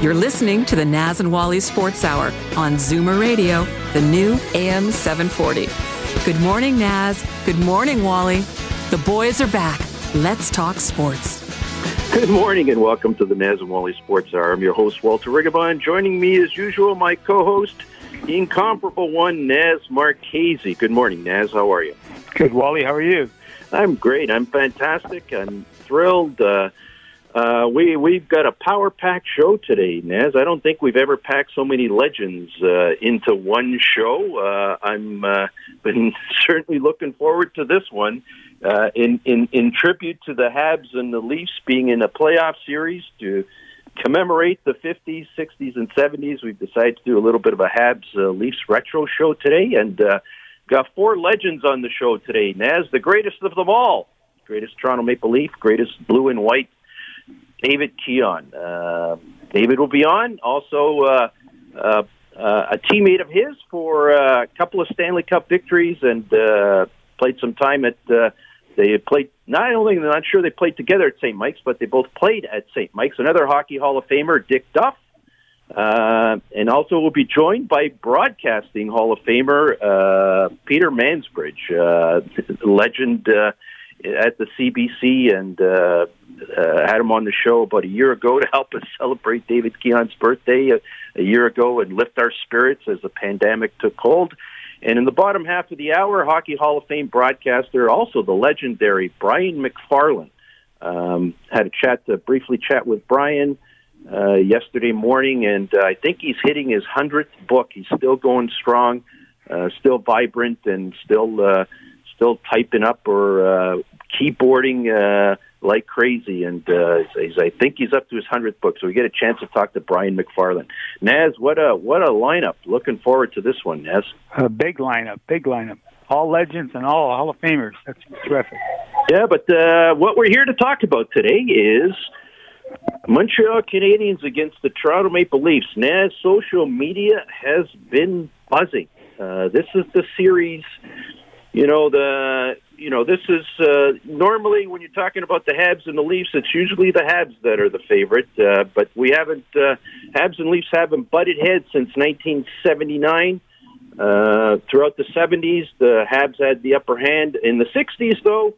You're listening to the Naz and Wally Sports Hour on Zoomer Radio, the new AM 740. Good morning, Naz. Good morning, Wally. The boys are back. Let's talk sports. Good morning and welcome to the Naz and Wally Sports Hour. I'm your host, Walter Rigobon. Joining me as usual, my co-host, the incomparable one, Naz Marchese. Good morning, Naz. How are you? Good, Wally. How are you? I'm great. I'm fantastic. I'm thrilled. Uh, uh, we we've got a power pack show today, Naz. I don't think we've ever packed so many legends uh, into one show. Uh, I'm uh, been certainly looking forward to this one. Uh, in in in tribute to the Habs and the Leafs being in a playoff series to commemorate the 50s, 60s, and 70s, we've decided to do a little bit of a Habs uh, Leafs retro show today, and uh, got four legends on the show today. Naz, the greatest of them all, greatest Toronto Maple Leaf, greatest blue and white David Keon. Uh, David will be on. Also, uh, uh, uh, a teammate of his for uh, a couple of Stanley Cup victories and uh, played some time at. They played not only I'm not sure they played together at St. Mike's, but they both played at St. Mike's. Another Hockey Hall of Famer, Dick Duff, and also will be joined by Broadcasting Hall of Famer Peter Mansbridge, legend at the CBC, and uh, uh, had him on the show about a year ago to help us celebrate David Keon's birthday a, a year ago and lift our spirits as the pandemic took hold. And in the bottom half of the hour, Hockey Hall of Fame broadcaster, also the legendary Brian Macfarlane, um, had a chat, to briefly chat with Brian uh, yesterday morning, and uh, I think he's hitting his hundredth book. He's still going strong, uh, still vibrant, and still uh, still typing up or uh, keyboarding uh, like crazy. And uh, he's, I think he's up to his hundredth book, so we get a chance to talk to Brian Macfarlane. Naz, what a what a lineup! Looking forward to this one, Naz. A big lineup, big lineup. All legends and all Hall of Famers. That's terrific. Yeah, but uh, what we're here to talk about today is Montreal Canadiens against the Toronto Maple Leafs. Naz, social media has been buzzing. Uh, this is the series you know the you know this is uh, normally when you're talking about the Habs and the Leafs, it's usually the Habs that are the favorite. Uh, but we haven't uh, Habs and Leafs haven't butted heads since 1979. Uh, throughout the 70s, the Habs had the upper hand. In the 60s, though,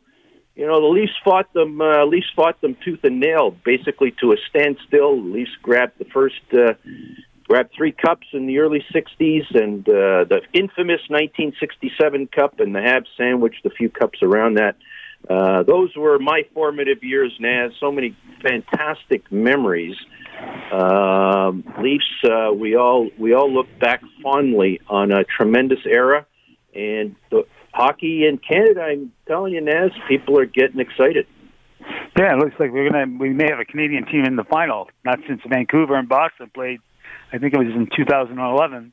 you know the Leafs fought them. Uh, Leafs fought them tooth and nail, basically to a standstill. The Leafs grabbed the first. Uh, grabbed three cups in the early 60s and uh, the infamous 1967 cup and the Habs sandwiched a few cups around that. Uh, those were my formative years, Naz. So many fantastic memories. Um, Leafs, uh, we all we all look back fondly on a tremendous era, and the hockey in Canada. I'm telling you, Naz, people are getting excited. Yeah, it looks like we're gonna we may have a Canadian team in the final. Not since Vancouver and Boston played I think it was in 2011.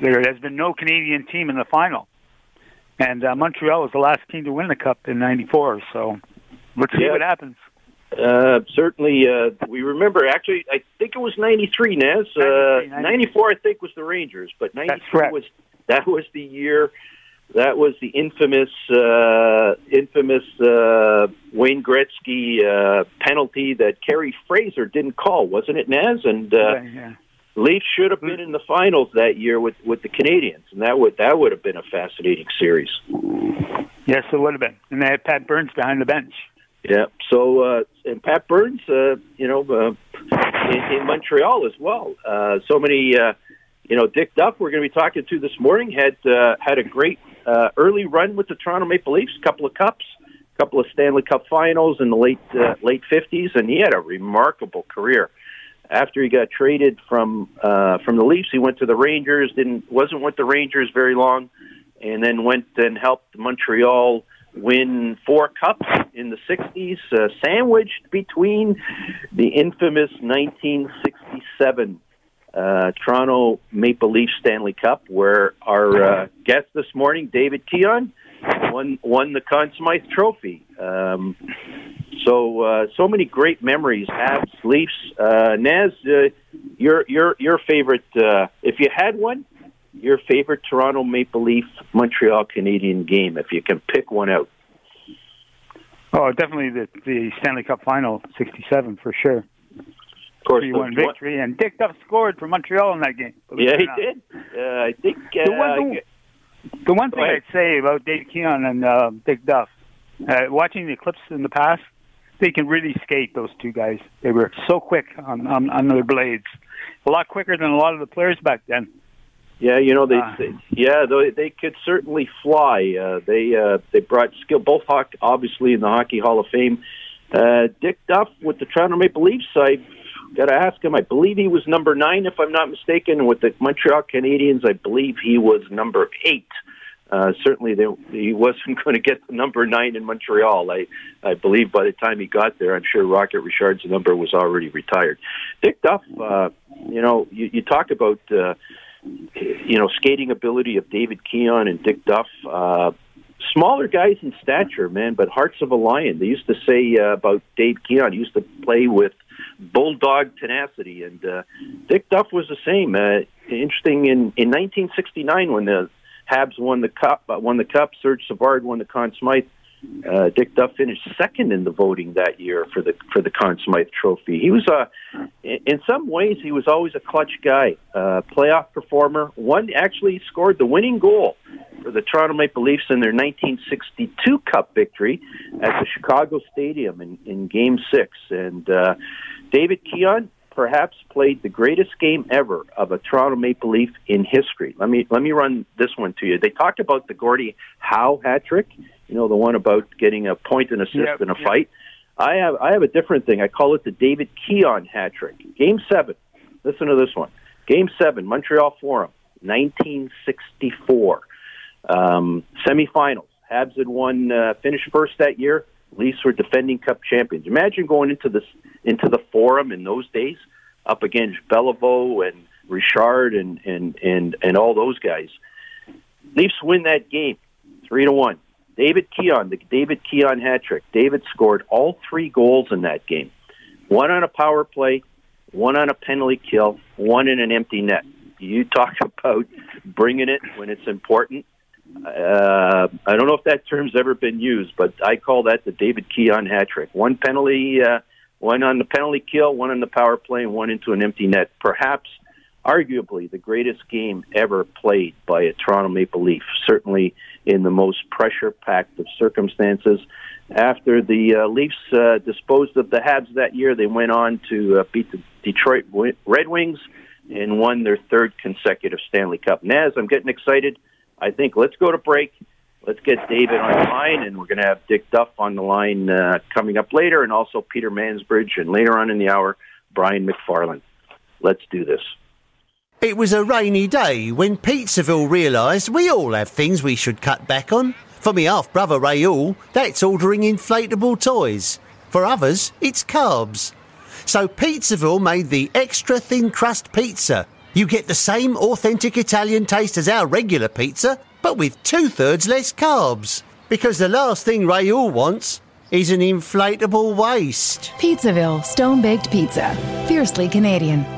There has been no Canadian team in the final, and uh, Montreal was the last team to win the cup in '94. So let's see Yeah. what happens. Uh, certainly, uh, we remember. Actually, I think it was '93. Naz, uh, '94. I think was the Rangers, but '93 was that was the year. That was the infamous, uh, infamous uh, Wayne Gretzky uh, penalty that Kerry Fraser didn't call, wasn't it, Naz? And uh, Yeah, yeah. Leafs should have been in the finals that year with with the Canadiens, and that would that would have been a fascinating series. Yes, it would have been. And they had Pat Burns behind the bench. Yeah. So uh, and Pat Burns, uh, you know, uh, in, in Montreal as well. Uh, so many, uh, you know, Dick Duff. We're going to be talking to this morning. Had uh, had a great uh, early run with the Toronto Maple Leafs. Couple of cups, couple of Stanley Cup Finals in the late uh, late fifties, and he had a remarkable career. After he got traded from uh, from the Leafs, he went to the Rangers. Didn't wasn't with the Rangers very long, and then went and helped Montreal win four cups in the 60s, uh, sandwiched between the infamous 1967 uh, Toronto Maple Leaf Stanley Cup, where our uh, guest this morning, David Keon, won won the Conn Smythe Trophy. Um, so uh, so many great memories. Habs, Leafs, uh, Naz, uh, your your your favorite. Uh, if you had one, your favorite Toronto Maple Leaf Montreal Canadian game. If you can pick one out. Oh, definitely the the Stanley Cup Final '67 for sure. Of course, Three the- one victory, and Dick Duff scored for Montreal in that game. Yeah, he did. Uh, I think. Uh, The one, the, the one thing I'd say about Dave Keon and uh, Dick Duff, uh, watching the clips in the past, they can really skate. Those two guys, they were so quick on on, on their blades, a lot quicker than a lot of the players back then. Yeah, you know they, Ah. they yeah they, they could certainly fly. Uh, they uh, they brought skill both hoc- obviously in the Hockey Hall of Fame. Uh, Dick Duff with the Toronto Maple Leafs. I got to ask him. I believe he was number nine, if I'm not mistaken. With the Montreal Canadiens, I believe he was number eight. Uh, certainly, they, he wasn't going to get the number nine in Montreal. I, I believe by the time he got there, I'm sure Rocket Richard's number was already retired. Dick Duff, uh, you know, you, you talk about, uh, you know, skating ability of David Keon and Dick Duff. Uh, smaller guys in stature, man, but hearts of a lion. They used to say uh, about Dave Keon. He used to play with bulldog tenacity, and uh, Dick Duff was the same. Uh, interesting in in 1969 when the Habs won the cup, uh, won the cup. Serge Savard won the Conn Smythe. Uh, Dick Duff finished second in the voting that year for the for the Conn Smythe Trophy. He was a, in in some ways, he was always a clutch guy, uh, playoff performer. One actually scored the winning goal for the Toronto Maple Leafs in their 1962 Cup victory at the Chicago Stadium in, in Game Six. And uh, David Keon perhaps played the greatest game ever of a Toronto Maple Leaf in history. Let me let me run this one to you. They talked about the Gordie Howe hat trick. You know the one about getting a point and assist Yep, in a yep. fight. I have I have a different thing. I call it the David Keon hat trick. Game seven. Listen to this one. Game seven, Montreal Forum, 1964. Um, semifinals. Habs had won, uh, finished first that year. Leafs were defending Cup champions. Imagine going into this into the Forum in those days, up against Beliveau and Richard and and and and all those guys. Leafs win that game, three to one. David Keon, the David Keon hat trick. David scored all three goals in that game. One on a power play, one on a penalty kill, one in an empty net. You talk about bringing it when it's important. Uh, I don't know if that term's ever been used, but I call that the David Keon hat trick. One penalty, uh, one on the penalty kill, one on the power play, and one into an empty net. Perhaps, arguably, the greatest game ever played by a Toronto Maple Leaf. Certainly in the most pressure-packed of circumstances. After the uh, Leafs uh, disposed of the Habs that year, they went on to uh, beat the Detroit Red Wings and won their third consecutive Stanley Cup. Naz, I'm getting excited. I think let's go to break. Let's get David on the line, and we're going to have Dick Duff on the line uh, coming up later, and also Peter Mansbridge, and later on in the hour, Brian Macfarlane. Let's do this. It was a rainy day when Pizzaville realised we all have things we should cut back on. For me half brother Raoul, that's ordering inflatable toys. For others, it's carbs. So Pizzaville made the extra thin crust pizza. You get the same authentic Italian taste as our regular pizza, but with two thirds less carbs. Because the last thing Raoul wants is an inflatable waist. Pizzaville Stone Baked Pizza. Fiercely Canadian.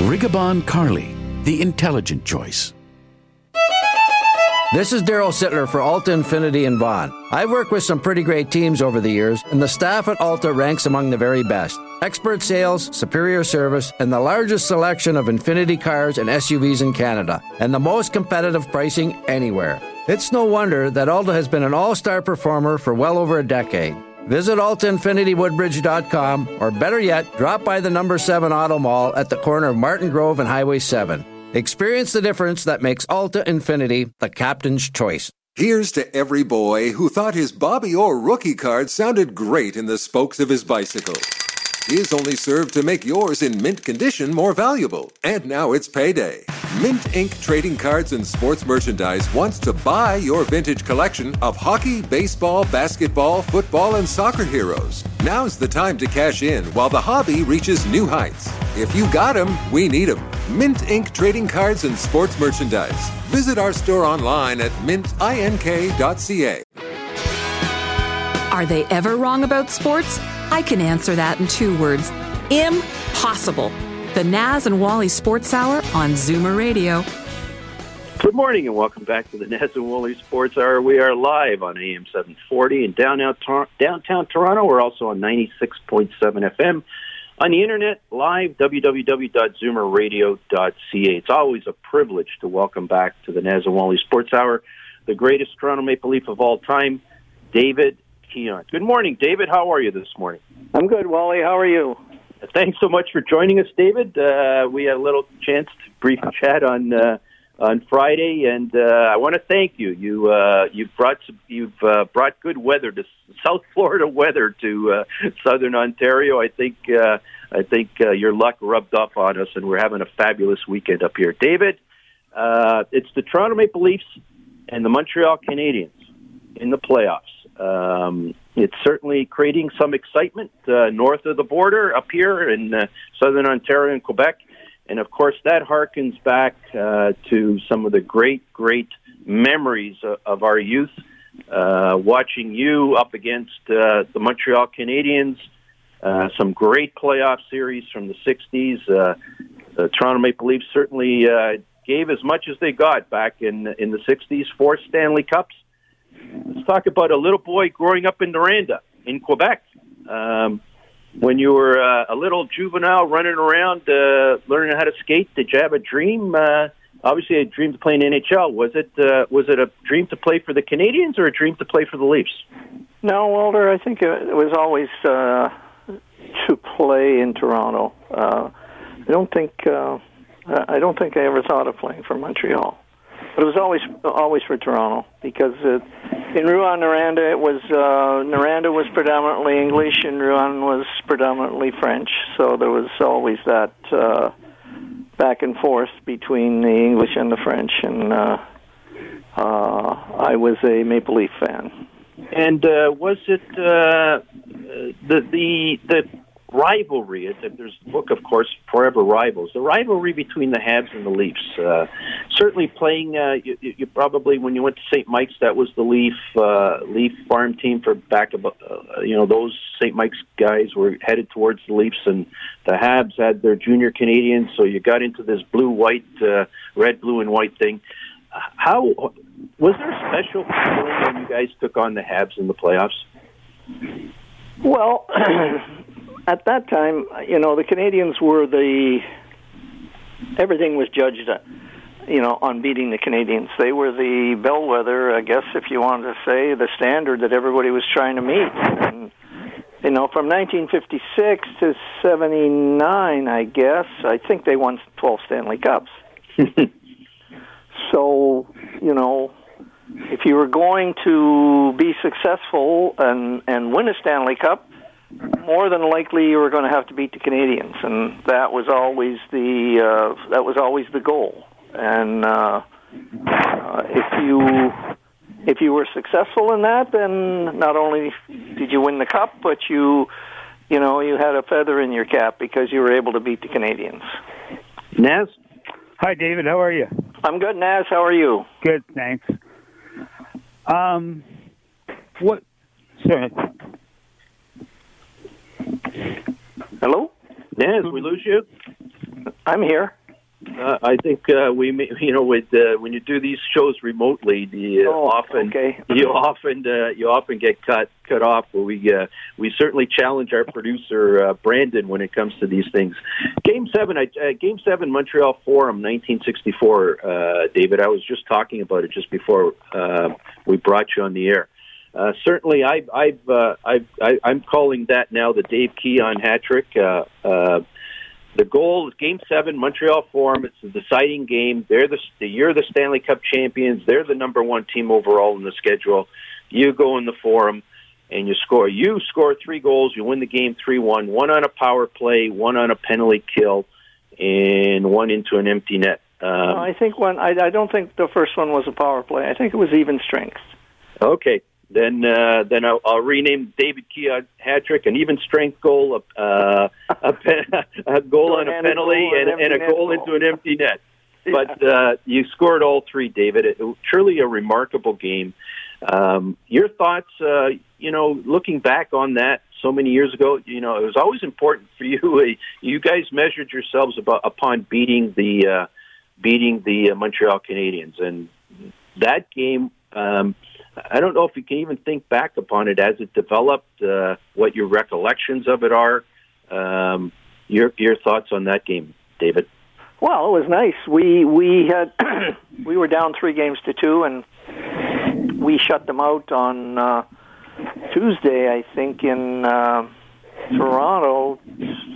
Rigobon Carli, the intelligent choice. This is Daryl Sittler for Alta Infiniti in Vaughan. I've worked with some pretty great teams over the years, and the staff at Alta ranks among the very best. Expert sales, superior service, and the largest selection of Infiniti cars and SUVs in Canada, and the most competitive pricing anywhere. It's no wonder that Alta has been an all star performer for well over a decade. Visit AltaInfinityWoodbridge.com or better yet, drop by the number 7 Auto Mall at the corner of Martin Grove and Highway 7. Experience the difference that makes Alta Infiniti the captain's choice. Here's to every boy who thought his Bobby Orr rookie card sounded great in the spokes of his bicycle. His only served to make yours in mint condition more valuable. And now it's payday. Mint Inc. Trading Cards and Sports Merchandise wants to buy your vintage collection of hockey, baseball, basketball, football, and soccer heroes. Now's the time to cash in while the hobby reaches new heights. If you got 'em, we need 'em. Mint Inc. Trading Cards and Sports Merchandise. Visit our store online at mintink.ca. Are they ever wrong about sports? I can answer that in two words impossible. The Naz and Wally Sports Hour on Zoomer Radio. Good morning and welcome back to the Naz and Wally Sports Hour. We are live on AM 740 in downtown, downtown Toronto. We're also on 96.7 FM. On the internet, live, www.zoomerradio.ca. It's always a privilege to welcome back to the Naz and Wally Sports Hour the greatest Toronto Maple Leaf of all time, David Keon. Good morning, David. How are you this morning? I'm good, Wally. How are you? Thanks so much for joining us, David. Uh, we had a little chance to brief chat on uh, on Friday, and uh, I want to thank you. You uh, you've brought you've uh, brought good weather to South Florida weather to uh, Southern Ontario. I think uh, I think uh, your luck rubbed off on us, and we're having a fabulous weekend up here, David. Uh, it's the Toronto Maple Leafs and the Montreal Canadiens in the playoffs. Um, it's certainly creating some excitement uh, north of the border up here in uh, southern Ontario and Quebec. And of course, that harkens back uh, to some of the great, great memories of, of our youth. Uh, watching you up against uh, the Montreal Canadiens, uh, some great playoff series from the 60s. Uh, the Toronto Maple Leafs certainly gave as much as they got back in in the 60s, four Stanley Cups. Let's talk about a little boy growing up in Noranda in Quebec. Um, when you were uh, a little juvenile running around uh, learning how to skate, did you have a dream? Uh, obviously, a dream to play in NHL. Was it uh, was it a dream to play for the Canadiens or a dream to play for the Leafs? No, Walter. I think it was always uh, to play in Toronto. Uh, I don't think uh, I don't think I ever thought of playing for Montreal. But it was always always for Toronto because uh, in Rouyn Noranda it was uh, Noranda was predominantly English and Rouyn was predominantly French, so there was always that uh, back and forth between the English and the French, and uh, uh, I was a Maple Leaf fan. And uh, was it uh, the the the rivalry. There's a book, of course, Forever Rivals. The rivalry between the Habs and the Leafs. Uh, certainly, playing. Uh, you, you probably when you went to St. Mike's, that was the Leaf uh, Leaf farm team for back about. Uh, you know, those St. Mike's guys were headed towards the Leafs, and the Habs had their junior Canadiens. So you got into this blue white, uh, red, blue, and white thing. How was there a special feeling when you guys took on the Habs in the playoffs? Well, at that time, you know, the Canadiens were the everything was judged, uh, you know, on beating the Canadiens. They were the bellwether, I guess, if you wanted to say, the standard that everybody was trying to meet. And you know, from 1956 to 79, I guess, I think they won 12 Stanley Cups. so, you know, if you were going to be successful and and win a Stanley Cup, more than likely you were going to have to beat the Canadiens, and that was always the uh, that was always the goal. And uh, uh, if you if you were successful in that, then not only did you win the cup, but you you know you had a feather in your cap because you were able to beat the Canadiens. Naz, hi David, how are you? I'm good, Naz. How are you? Good, thanks. Um, what? Sorry. Hello, Yes, we lose you. I'm here. Uh, I think uh, we, may, you know, with uh, when you do these shows remotely, the uh, Oh, often okay. you often uh, you often get cut cut off. But we uh, we certainly challenge our producer uh, Brandon when it comes to these things. Game seven, I, uh, Game seven, Montreal Forum, 1964. Uh, David, I was just talking about it just before uh, we brought you on the air. Uh, certainly, I, I've, uh, I've, I, I'm calling that now the Dave Keon hat trick. Uh, uh, the goal is Game Seven, Montreal Forum. It's the deciding game. They're the you're the Stanley Cup champions. They're the number one team overall in the schedule. You go in the Forum and you score. You score three goals. You win the game three one. One on a power play, one on a penalty kill, and one into an empty net. Um, I think one. I, I don't think the first one was a power play. I think it was even strength. Okay, then uh, then I'll, I'll rename David Keon hat trick an even strength goal, uh, a, a goal on a penalty, and, and, a goal, goal into an empty net. But uh, you scored all three, David. It, it, truly a remarkable game. Um, your thoughts, uh, you know, looking back on that so many years ago, you know, it was always important for you. You guys measured yourselves about, upon beating the uh, beating the uh, Montreal Canadiens, and that game. Um, I don't know if you can even think back upon it as it developed. Uh, what your recollections of it are. Um, your your thoughts on that game, David? Well, it was nice. We we had we were down three games to two, and we shut them out on uh, Tuesday, I think, in uh, Toronto,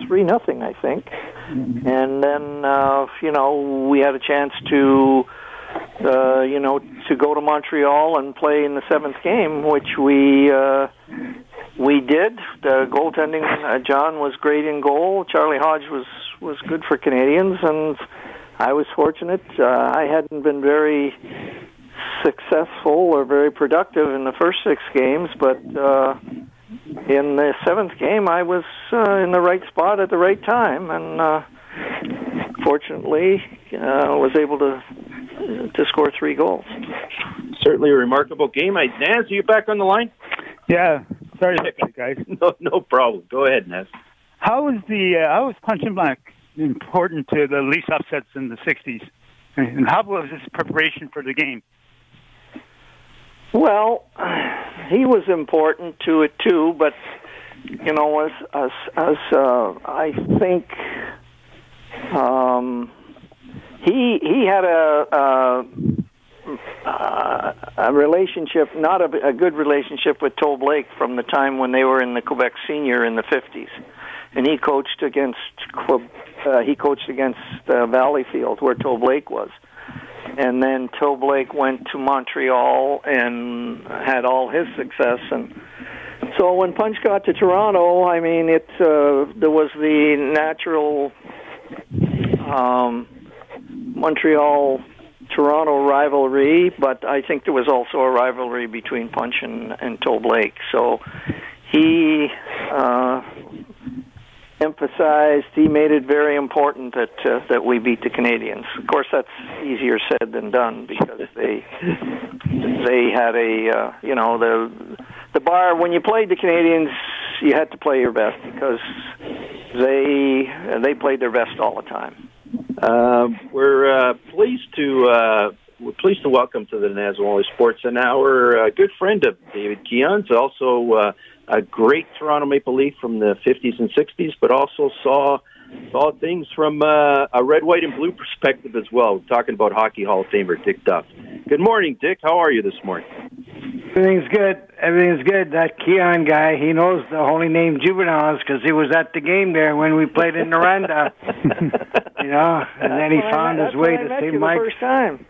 three nothing, I think. And then, uh, you know, we had a chance to, uh, you know, to go to Montreal and play in the seventh game, which we uh, we did. The goaltending, uh, John was great in goal. Charlie Hodge was was good for Canadiens, and I was fortunate. Uh, I hadn't been very successful or very productive in the first six games, but uh, in the seventh game, I was uh, in the right spot at the right time, and uh, fortunately, uh, was able to to score three goals. Certainly a remarkable game. I, Naz, are you back on the line? Yeah. Sorry, to guys. no, no problem. Go ahead, Naz. How is the uh, how is Punch Imlach important to the least upsets in the '60s, and how was this preparation for the game? Well, he was important to it too, but you know, as as as uh, I think um, he he had a. a uh, a relationship, not a, a good relationship with Toe Blake from the time when they were in the Quebec Senior in the fifties, and he coached against uh, he coached against uh, Valleyfield where Toe Blake was, and then Toe Blake went to Montreal and had all his success and so when Punch got to Toronto, I mean it uh there was the natural um Montreal Toronto rivalry, but I think there was also a rivalry between Punch and, and Toe Blake. So he uh, emphasized he made it very important that uh, that we beat the Canadiens. Of course, that's easier said than done because they they had a uh, you know the the bar when you played the Canadiens you had to play your best because they they played their best all the time. Uh, we're uh, pleased to uh, we're pleased to welcome to the Nazawali Sports and our uh, good friend of David Keon's also. Uh, a great Toronto Maple Leaf from the 50s and 60s, but also saw saw things from uh, a red, white, and blue perspective as well. We're talking about Hockey Hall of Famer Dick Duff. Good morning, Dick. How are you this morning? Everything's good. Everything's good. That Keon guy, he knows the holy name juveniles because he was at the game there when we played in Noranda. you know, and then he found his way to St. Mike's. First time.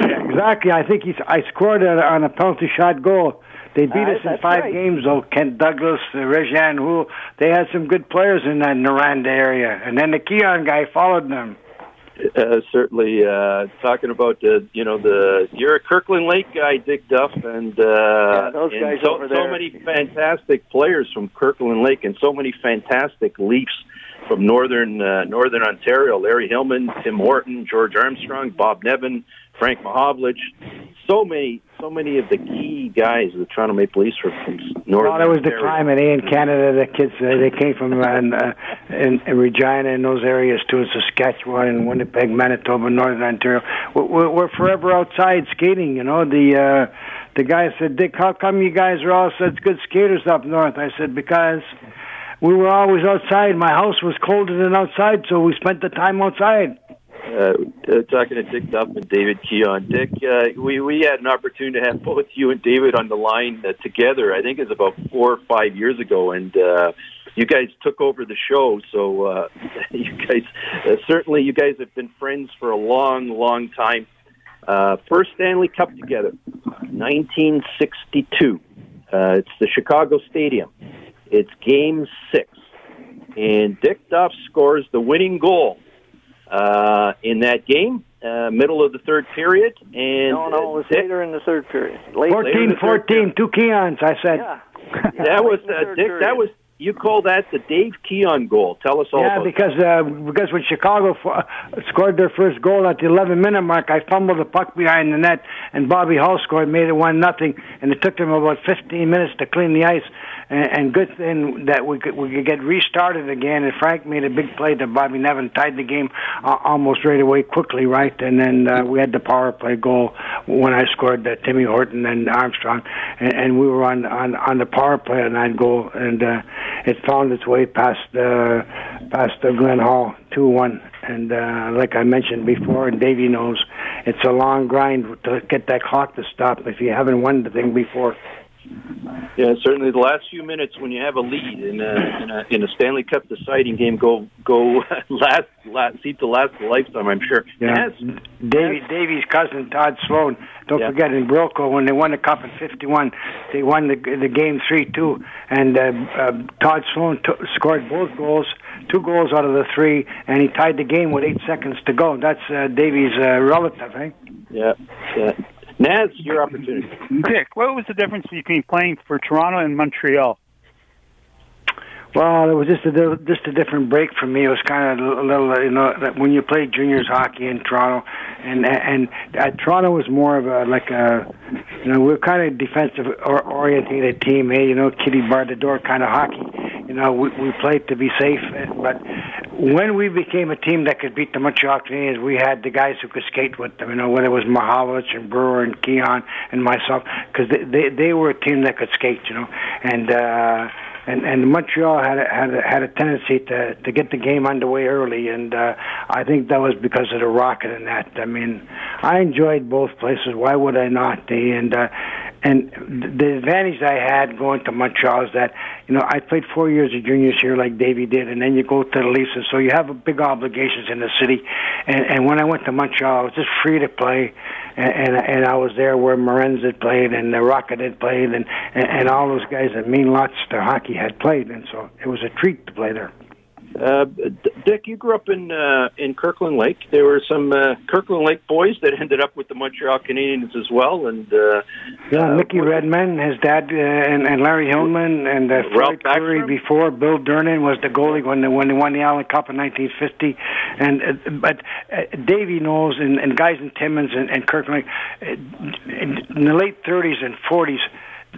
Yeah, exactly. I think he's. I scored on a penalty shot goal. They beat us in five right. games, though. Kent Douglas, uh, Rejean Houle, they had some good players in that Noranda area. And then the Keon guy followed them. Uh, certainly, uh, talking about the, you know, the you're a Kirkland Lake guy, Dick Duff, and, uh, yeah, those and guys so, over there. so many fantastic players from Kirkland Lake, and so many fantastic Leafs from northern uh, northern Ontario. Larry Hillman, Tim Horton, George Armstrong, Bob Nevin, Frank Mahovlich. So many, so many of the key guys of the Toronto Maple Leafs were from northern. Well, it was the Ontario. climate. Eh, in Canada, the kids uh, they came from uh, in, uh, in, in Regina and those areas too, in Saskatchewan and Winnipeg, Manitoba, Northern Ontario. We're, we're, we're forever outside skating. You know, the uh, the guy said, "Dick, how come you guys are all such good skaters up north?" I said, "Because." We were always outside. My house was colder than outside, so we spent the time outside. uh, uh, talking to Dick Duff and David Keon. Dick, uh, we we had an opportunity to have both you and David on the line uh, together. I think it's about four or five years ago, and uh, you guys took over the show. So uh, you guys uh, certainly you guys have been friends for a long, long time. Uh, first Stanley Cup together, 1962. Uh, it's the Chicago Stadium. It's Game Six, and Dick Duff scores the winning goal uh, in that game, uh, middle of the third period. And no, no, it was Dick, later in the third period. Late, 14 14, two Keons, I said. Yeah. that was late in the uh, Dick. period. That was you call that the Dave Keon goal. Tell us all Yeah, about because uh, because when Chicago f- scored their first goal at the 11 minute mark, I fumbled the puck behind the net, and Bobby Hull scored, made it one nothing, and it took them about 15 minutes to clean the ice. And, good thing that we could we could get restarted again. And Frank made a big play to Bobby Nevin, tied the game uh, almost right away, quickly, right. And then uh, we had the power play goal when I scored uh, Timmy Horton and Armstrong, and, and we were on on on the power play on that goal, and uh, it found its way past uh, past uh, Glenn Hall two one. And uh, like I mentioned before, and Davey knows, it's a long grind to get that clock to stop if you haven't won the thing before. Yeah, certainly the last few minutes when you have a lead in a in a, in a Stanley Cup deciding game go go last last seem to last a lifetime. I'm sure. Yeah. Yes. Davey, Davey's cousin Tod Sloan. Don't Yeah. forget in Broco when they won the cup in '51, they won the the game three two, and uh, uh, Tod Sloan t- scored both goals, two goals out of the three, and he tied the game with eight seconds to go. That's uh, Davey's uh, relative, eh? Yeah. Yeah. Naz, your opportunity. Dick, what was the difference between playing for Toronto and Montreal? Well, it was just a just a different break for me. It was kind of a little, you know, when you played juniors hockey in Toronto, and and uh, Toronto was more of a like a, you know, we we're kind of defensive or team, eh? You know, kitty bar the door kind of hockey. You know, we we played to be safe, eh, but when we became a team that could beat the Montreal Canadiens, we had the guys who could skate with them. You know, whether it was Mahovlich and Brewer and Keon and myself, because they, they they were a team that could skate. You know, and. uh and and Montreal had a, had a, had a tendency to to get the game underway early, and uh, I think that was because of the rocket and that. I mean, I enjoyed both places. Why would I not? The and uh, and the advantage I had going to Montreal is that you know I played four years of juniors here like Davey did, and then you go to the Leafs, and so you have big obligations in the city. And and when I went to Montreal, I was just free to play, and and, and I was there where Morenz had played and the Rocket had played, and, and and all those guys that mean lots to hockey had played, and so it was a treat to play there. Uh, Dick, you grew up in uh, in Kirkland Lake. There were some uh, Kirkland Lake boys that ended up with the Montreal Canadiens as well, and uh, Yeah, uh, Mickey Redmond, his dad, uh, and, and Larry Hillman, and uh, Floyd Curry before. Bill Durnan was the goalie when they when they won the Allen Cup in 1950. And uh, but uh, Davey knows, and, and guys in Timmins and, and Kirkland, uh, in, in the late 30s and 40s,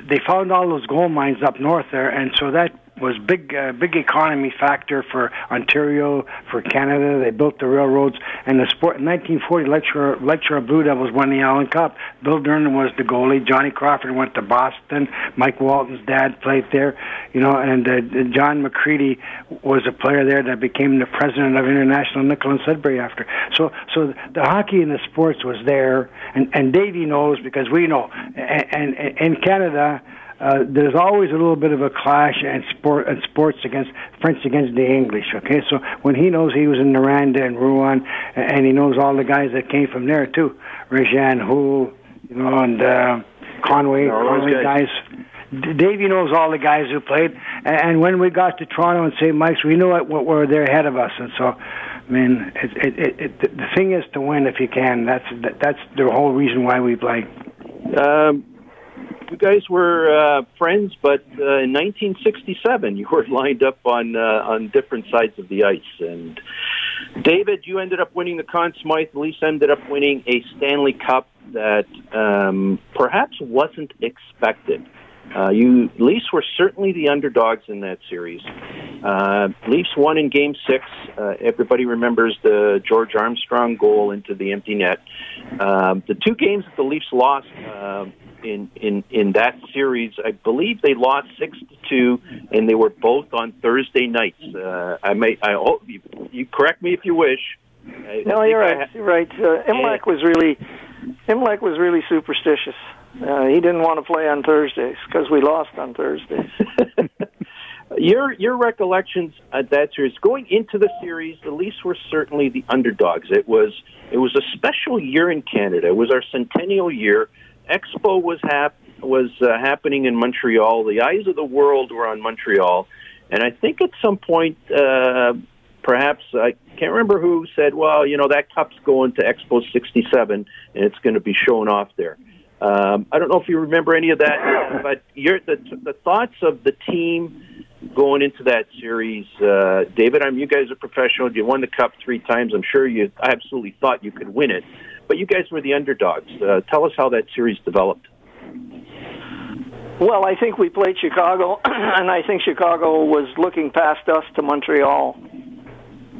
they found all those gold mines up north there, and so that was big uh, big economy factor for Ontario for Canada. They built the railroads and the sport. In 1940 lecturer lecturer Blue Devils won the Allen Cup. Bill Durnan was the goalie. Johnny Crawford went to Boston. Mike Walton's dad played there you know and uh, John McCreedy was a player there that became the president of International Nickel and Sudbury after. So so the hockey and the sports was there. And and Davey knows because we know. And, and in Canada uh, there's always a little bit of a clash and sport and sports against French against the English. Okay, so when he knows he was in Noranda and Rouyn, and he knows all the guys that came from there too, Rejean, who, you know, and uh, Conway, all those Conway guys. guys. Davey knows all the guys who played, and, and when we got to Toronto and St. Mike's, we knew what, what were there ahead of us, and so, I mean, it, it, it, it, the thing is to win if you can. That's that, that's the whole reason why we play. Um, you guys were uh, friends, but uh, in 1967 you were lined up on uh, on different sides of the ice. And David, you ended up winning the Conn Smythe. Lisa ended up winning a Stanley Cup that um, perhaps wasn't expected. Uh, you Leafs were certainly the underdogs in that series. Uh, Leafs won in Game Six. Uh, everybody remembers the George Armstrong goal into the empty net. Um, the two games that the Leafs lost um in in in that series, I believe they lost six to two, and they were both on Thursday nights. Uh, I may I hope you, you correct me if you wish. I, no, I you're right. You're right. Uh, Imlach was really Imlach was really superstitious. Uh, he didn't want to play on Thursdays because we lost on Thursdays. Your your recollections at that series going into the series, the Leafs were certainly the underdogs. It was it was a special year in Canada. It was our centennial year. Expo was hap- was uh, happening in Montreal. The eyes of the world were on Montreal, and I think at some point, uh, perhaps I can't remember who said, "Well, you know that cup's going to Expo '67, and it's going to be shown off there." Um, I don't know if you remember any of that, but your the the thoughts of the team going into that series, uh, David. I mean, you guys are professional. You won the cup three times. I'm sure you absolutely thought you could win it, but you guys were the underdogs. Uh, tell us how that series developed. Well, I think we played Chicago, and I think Chicago was looking past us to Montreal.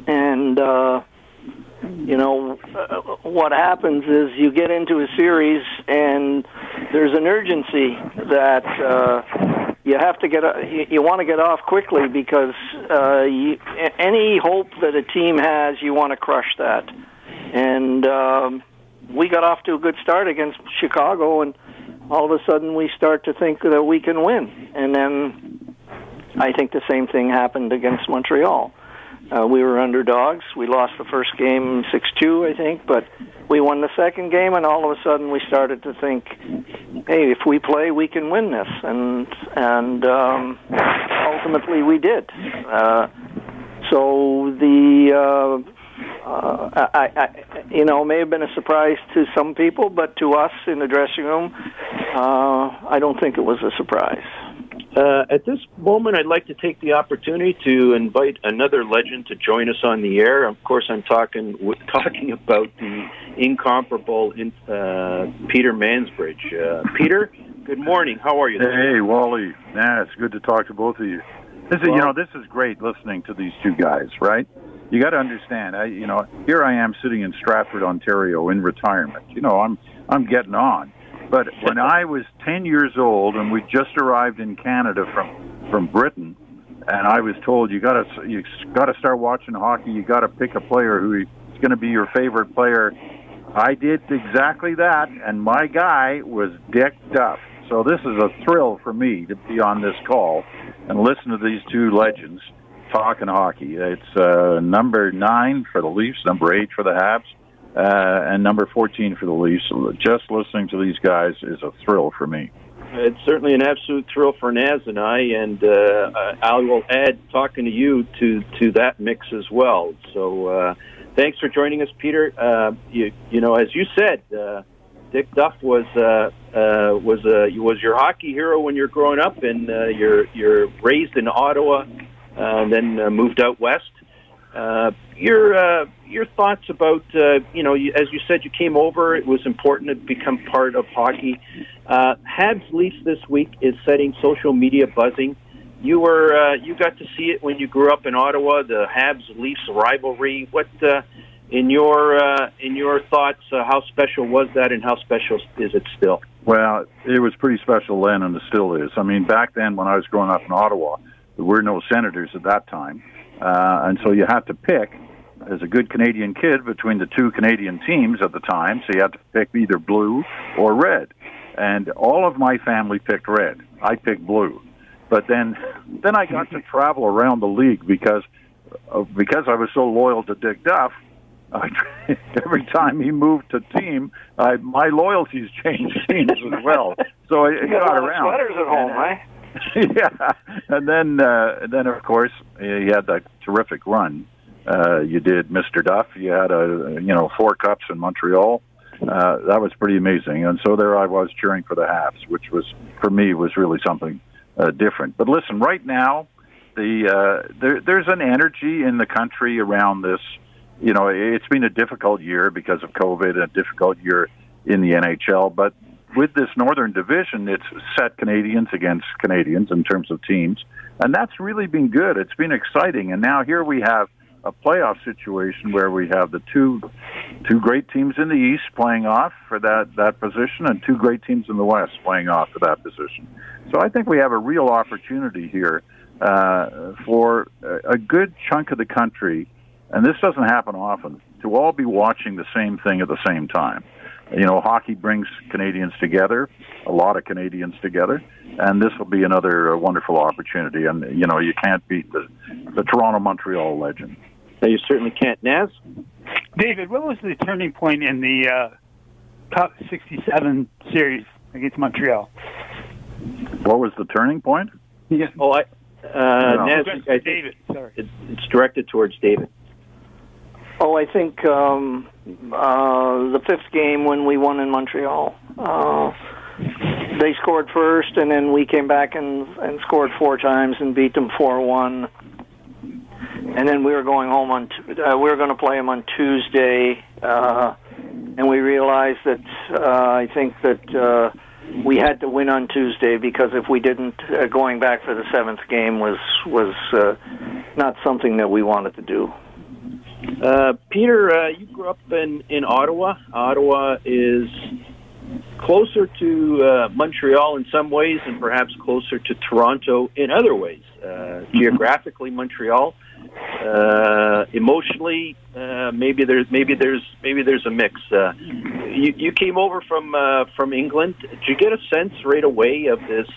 And, uh, you know, uh, what happens is you get into a series, and there's an urgency that uh, you have to get, uh, you, you want to get off quickly because uh, you, any hope that a team has, you want to crush that. And um, we got off to a good start against Chicago, and all of a sudden we start to think that we can win. And then I think the same thing happened against Montreal. Uh, we were underdogs. We lost the first game 6 2, I think, but we won the second game, and all of a sudden we started to think, hey, if we play, we can win this. And, and um, ultimately we did. Uh, so the. Uh, uh, I, I, you know, may have been a surprise to some people, but to us in the dressing room, uh, I don't think it was a surprise. Uh, at this moment, I'd like to take the opportunity to invite another legend to join us on the air. Of course, I'm talking talking about the incomparable uh, Peter Mansbridge. Uh, Peter, good morning. How are you? Hey, Wally. Yeah, it's good to talk to both of you. This is, you know, this is great listening to these two guys, right? You got to understand. I, you know, here I am sitting in Stratford, Ontario, in retirement. You know, I'm I'm getting on. But when I was 10 years old and we just arrived in Canada from from Britain, and I was told you got to you got to start watching hockey. You got to pick a player who is going to be your favorite player. I did exactly that, and my guy was Dick Duff. So this is a thrill for me to be on this call and listen to these two legends talking hockey. It's uh, number nine for the Leafs, number eight for the Habs, uh, and number 14 for the Leafs. Just listening to these guys is a thrill for me. It's certainly an absolute thrill for Naz and I, and uh, I will add talking to you to to that mix as well. So, uh, thanks for joining us, Peter. Uh, you you know, as you said, uh, Dick Duff was uh, was was your hockey hero when you're growing up, and you're you're raised in Ottawa, then moved out west. Uh, your uh, your thoughts about uh, you know you, as you said you came over it was important to become part of hockey. Uh, Habs Leafs this week is setting social media buzzing. You were uh, you got to see it when you grew up in Ottawa the Habs Leafs rivalry. What uh, in your uh, in your thoughts uh, how special was that and how special is it still? Well, it was pretty special then, and it still is. I mean, back then when I was growing up in Ottawa, there were no senators at that time. And so you had to pick, as a good Canadian kid, between the two Canadian teams at the time. So you had to pick either blue or red. And all of my family picked red. I picked blue. But then, then I got to travel around the league because, uh, because I was so loyal to Dick Duff. I, every time he moved to team, I, my loyalties changed teams as well. So it, it You got around. sweaters at home, And, uh, right? yeah, and then uh, then of course you had that terrific run. Uh, you did Mr. Duff. You had a you know four cups in Montreal. Uh, that was pretty amazing. And so there I was cheering for the Habs, which was for me was really something uh, different. But listen, right now the uh, there, there's an energy in the country around this. You know, it's been a difficult year because of COVID, a difficult year in the NHL, but with this Northern Division, it's set Canadians against Canadians in terms of teams, and that's really been good. It's been exciting, and now here we have a playoff situation where we have the two two great teams in the East playing off for that that position, and two great teams in the West playing off for that position. So I think we have a real opportunity here uh, for a good chunk of the country, and this doesn't happen often. to all be watching the same thing at the same time. You know, hockey brings Canadians together, a lot of Canadians together, and this will be another uh, wonderful opportunity. And you know, you can't beat the the Toronto Montreal legend. No, you certainly can't. Naz, David, what was the turning point in the uh, Cup '67 series against Montreal? What was the turning point? Yeah. Oh, I, uh, No. Naz, I David, sorry. it, it's directed towards David. Oh, I think um, uh, the fifth game when we won in Montreal. Uh, they scored first, and then we came back and, and scored four times and beat them four one. And then we were going home on. Uh, we were going to play them on Tuesday, uh, and we realized that uh, I think that uh, we had to win on Tuesday because if we didn't, uh, going back for the seventh game was was uh, not something that we wanted to do. Uh, Peter, uh, you grew up in, in Ottawa. Ottawa is closer to uh, Montreal in some ways, and perhaps closer to Toronto in other ways. Uh, geographically, Montreal. Uh, emotionally, uh, maybe there's maybe there's maybe there's a mix. Uh, you, you came over from uh, from England. Did you get a sense right away of this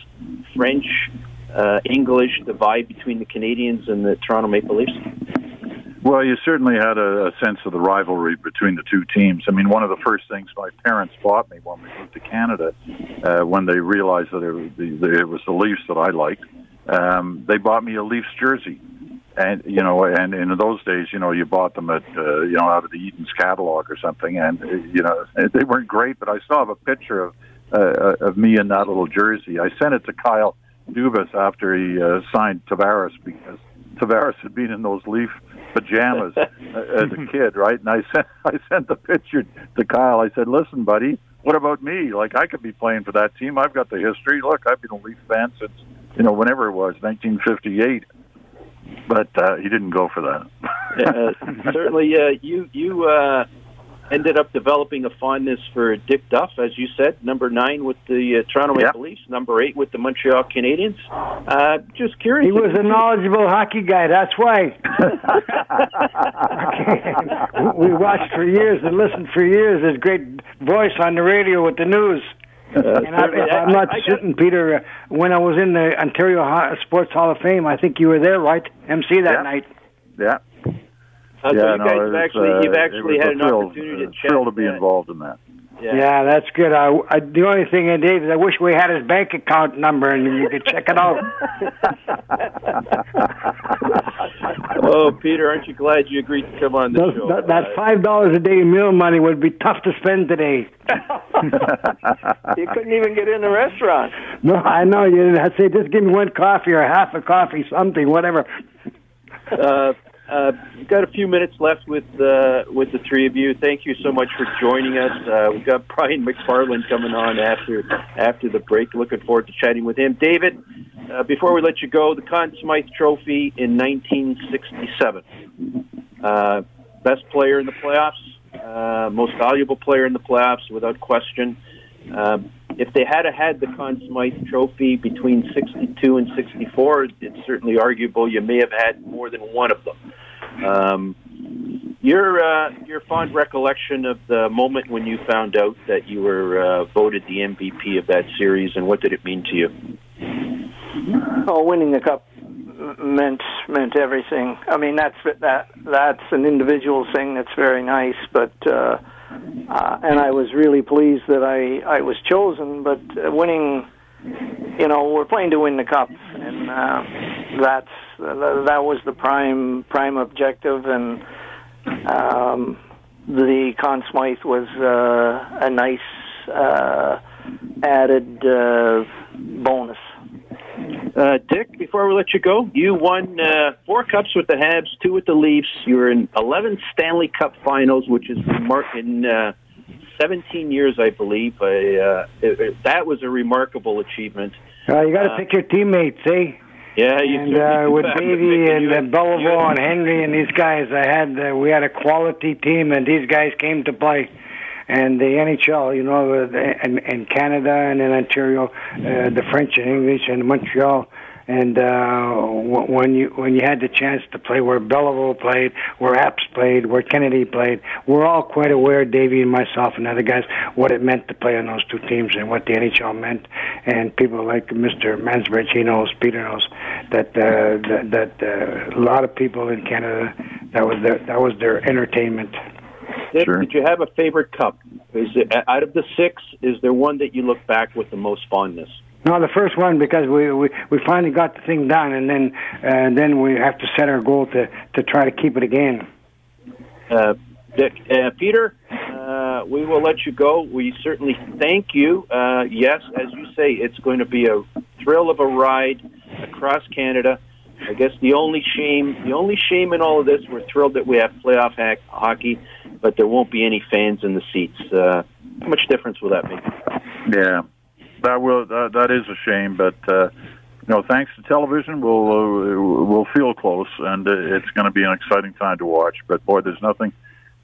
French uh, English divide between the Canadiens and the Toronto Maple Leafs? Well, you certainly had a, a sense of the rivalry between the two teams. I mean, one of the first things my parents bought me when we moved to Canada, uh, when they realized that it was the, it was the Leafs that I liked, um, they bought me a Leafs jersey. And you know, and in those days, you know, you bought them at uh, you know out of the Eaton's catalog or something, and uh, you know they weren't great, but I still have a picture of uh, of me in that little jersey. I sent it to Kyle Dubas after he uh, signed Tavares because Tavares had been in those Leaf pajamas as a kid, right? And I sent I sent the picture to Kyle. I said, "Listen, buddy, what about me? Like I could be playing for that team. I've got the history. Look, I've been a Leaf fan since you know whenever it was, 1958." But uh, he didn't go for that. uh, certainly, uh, you you uh, ended up developing a fondness for Dick Duff, as you said, number nine with the uh, Toronto Maple Leafs, number eight with the Montreal Canadiens. Uh, just curious. He was a knowledgeable hockey guy. That's why. we watched for years and listened for years. His great voice on the radio with the news. and I, I'm not shooting, Peter, uh, when I was in the Ontario Sports Hall of Fame, I think you were there, right? MC that Yeah. night. Yeah. Uh, so yeah, you no, guys it have actually uh, you've actually had an thrill, opportunity uh, to chat. thrill to be uh, involved in that. Yeah. that's good. I, I, the only thing, uh, Dave, is I wish we had his bank account number and you could check it out. oh, Peter, aren't you glad you agreed to come on the Those, show? that, that five dollars a day meal money would be tough to spend today. You couldn't even get in the restaurant. No, I know you. I say just give me one coffee or half a coffee, something, whatever. uh, uh, we've got a few minutes left with uh, with the three of you. Thank you so much for joining us. Uh, we've got Brian Macfarlane coming on after after the break. Looking forward to chatting with him. David, uh, before we let you go, the Conn Smythe Trophy in 1967. Uh, best player in the playoffs, uh, most valuable player in the playoffs, without question. Um, if they had had the Conn Smythe Trophy between 62 and 64, it's certainly arguable you may have had more than one of them. Um, your uh, your fond recollection of the moment when you found out that you were uh, voted the MVP of that series, and what did it mean to you? Oh, winning the cup meant meant everything. I mean, that's that that's an individual thing that's very nice, but uh, uh, and I was really pleased that I I was chosen. But winning, you know, we're playing to win the cup, and uh, that's uh, that was the prime prime objective, and um, the Conn Smythe was uh, a nice uh, added uh, bonus. Uh, Dick, before we let you go, you won uh, four cups with the Habs, two with the Leafs. You were in 11 Stanley Cup Finals, which is remar- in uh, 17 years, I believe. I, uh, it, it, that was a remarkable achievement. Uh, you got to Uh, pick your teammates, eh? Yeah, you and uh, with Davey and uh, Beliveau and Henry and these guys, I had uh, we had a quality team, and these guys came to play. And the NHL, you know, and, and Canada and in Ontario, uh, the French and English and Montreal, And uh, when you when you had the chance to play where Beliveau played, where Apps played, where Kennedy played, we're all quite aware, Davey and myself and other guys, what it meant to play on those two teams and what the NHL meant. And people like Mr. Mansbridge, he knows, Peter knows that uh, that, that uh, a lot of people in Canada that was their that was their entertainment. Did, did you have a favorite cup? Is it, out of the six, is there one that you look back with the most fondness? No, the first one because we we, we finally got the thing done, and then uh, then we have to set our goal to to try to keep it again. Uh, Dick, uh, Peter, uh, we will let you go. We certainly thank you. Uh, yes, as you say, it's going to be a thrill of a ride across Canada. I guess the only shame, the only shame in all of this, we're thrilled that we have playoff hack, hockey, but there won't be any fans in the seats. Uh, how much difference will that make? Yeah, that will that, that is a shame, but uh, you know, thanks to television, we'll uh, we'll feel close, and uh, it's going to be an exciting time to watch. But boy, there's nothing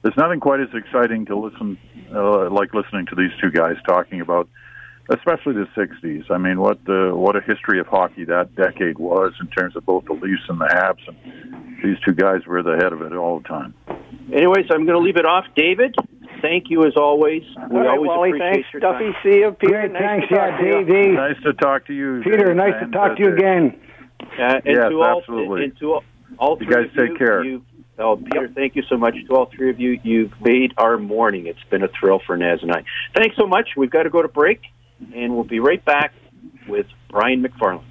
there's nothing quite as exciting to listen uh, like listening to these two guys talking about, especially the '60s. I mean, what the what a history of hockey that decade was in terms of both the Leafs and the Habs, and these two guys were the head of it all the time. Anyways, I'm going to leave it off. David, thank you as always. We All right, always Wally, appreciate thanks. your Duffy, time. see you. Peter, Great, nice thanks, to talk yeah, to you. Dave. Nice to talk to you, Peter, nice to talk uh, to you again. Uh, and Yes, to all, absolutely. And to all, all You guys take you, care. You, oh, Peter, thank you so much. To all three of you, you've made our morning. It's been a thrill for Naz and I. Thanks so much. We've got to go to break, and we'll be right back with Brian Macfarlane.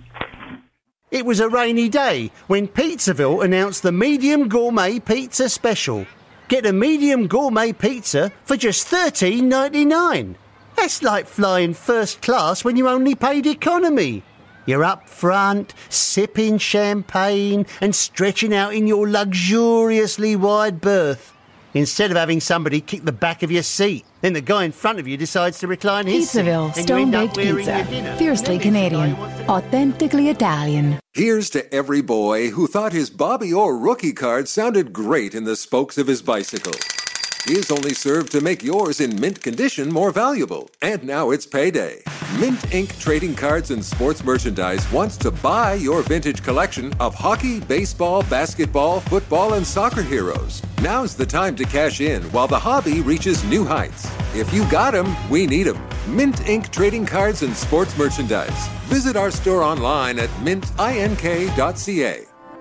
It was a rainy day when Pizzaville announced the medium gourmet pizza special. Get a medium gourmet pizza for just thirteen ninety nine. That's like flying first class when you only paid economy. You're up front, sipping champagne and stretching out in your luxuriously wide berth. Instead of having somebody kick the back of your seat, then the guy in front of you decides to recline his seat, Pizzaville and Stone Baked Pizza. Fiercely Then Canadian. to- Authentically Italian. Here's to every boy who thought his Bobby Orr rookie card sounded great in the spokes of his bicycle. His only served to make yours in mint condition more valuable. And now it's payday. Mint Inc. Trading Cards and Sports Merchandise wants to buy your vintage collection of hockey, baseball, basketball, football, and soccer heroes. Now's the time to cash in while the hobby reaches new heights. If you got 'em, we need 'em. Mint Inc. Trading Cards and Sports Merchandise. Visit our store online at mintink.ca.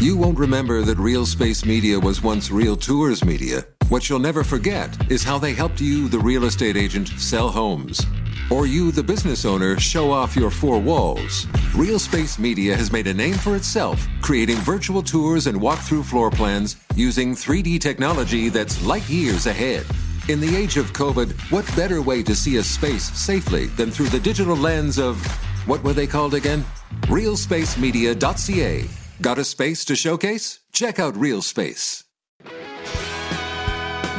You won't remember that Real Space Media was once Real Tours Media. What you'll never forget is how they helped you, the real estate agent, sell homes. Or you, the business owner, show off your four walls. Real Space Media has made a name for itself, creating virtual tours and walkthrough floor plans using 3D technology that's light years ahead. In the age of COVID, what better way to see a space safely than through the digital lens of what were they called again? RealSpaceMedia.ca. Got a space to showcase? Check out Real Space.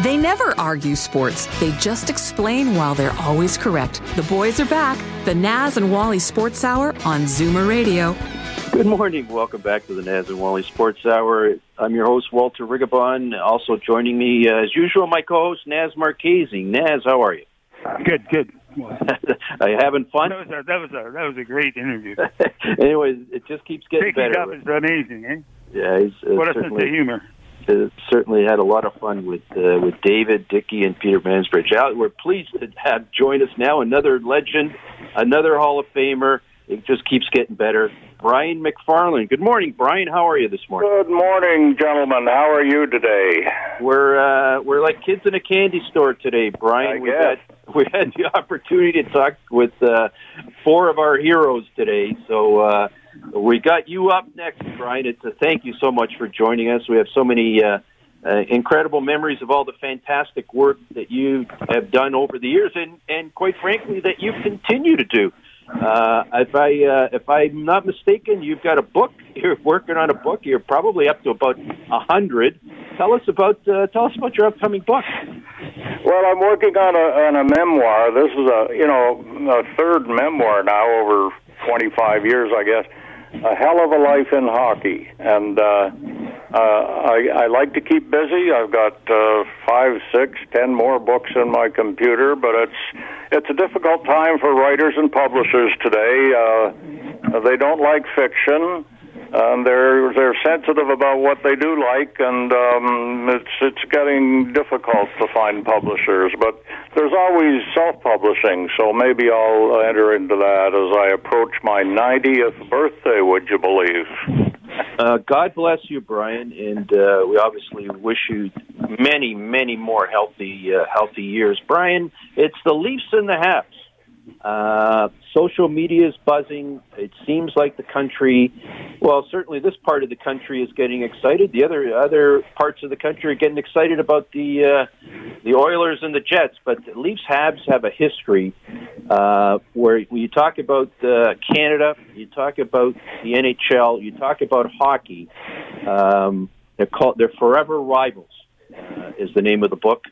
They never argue sports. They just explain while they're always correct. The boys are back. The Naz and Wally Sports Hour on Zoomer Radio. Good morning. Welcome back to the Naz and Wally Sports Hour. I'm your host, Walter Rigobon. Also joining me, uh, as usual, my co-host, Naz Marchese. Naz, how are you? Good, good. are you having fun? That was a, that was a that was a great interview. Anyways, it just keeps getting Picking better. up is amazing, eh? Yeah, he's uh, What a sense of humor. uh, certainly had a lot of fun with uh, with David, Dickey, and Peter Mansbridge. Al, we're pleased to have join us now another legend, another Hall of Famer. It just keeps getting better. Brian Macfarlane. Good morning, Brian. How are you this morning? Good morning, gentlemen. How are you today? We're uh, we're like kids in a candy store today, Brian. We had we had the opportunity to talk with uh, four of our heroes today. So uh, we got you up next, Brian. It's a thank you so much for joining us. We have so many uh, uh, incredible memories of all the fantastic work that you have done over the years, and and quite frankly, that you continue to do. Uh, if I uh, if I'm not mistaken, you've got a book. You're working on a book. You're probably up to about a hundred. Tell us about uh, tell us about your upcoming book. Well, I'm working on a on a memoir. This is a you know a third memoir now over 25 years, I guess. A hell of a life in hockey, and uh, uh, I, I like to keep busy. I've got uh, five, six, ten more books in my computer, but it's it's a difficult time for writers and publishers today. Uh, they don't like fiction. Um, they're they're sensitive about what they do like, and um, it's it's getting difficult to find publishers. But there's always self-publishing, so maybe I'll enter into that as I approach my 90th birthday. Would you believe? Uh, God bless you, Brian, and uh, we obviously wish you many, many more healthy, uh, healthy years. Brian, it's the Leafs and the Habs. Uh, social media is buzzing. It seems like the country, well, certainly this part of the country is getting excited. The other other parts of the country are getting excited about the uh, the Oilers and the Jets. But the Leafs Habs have a history uh, where when you talk about uh, Canada, you talk about the NHL, you talk about hockey. Um, they're called they're forever rivals. Uh, is the name of the book.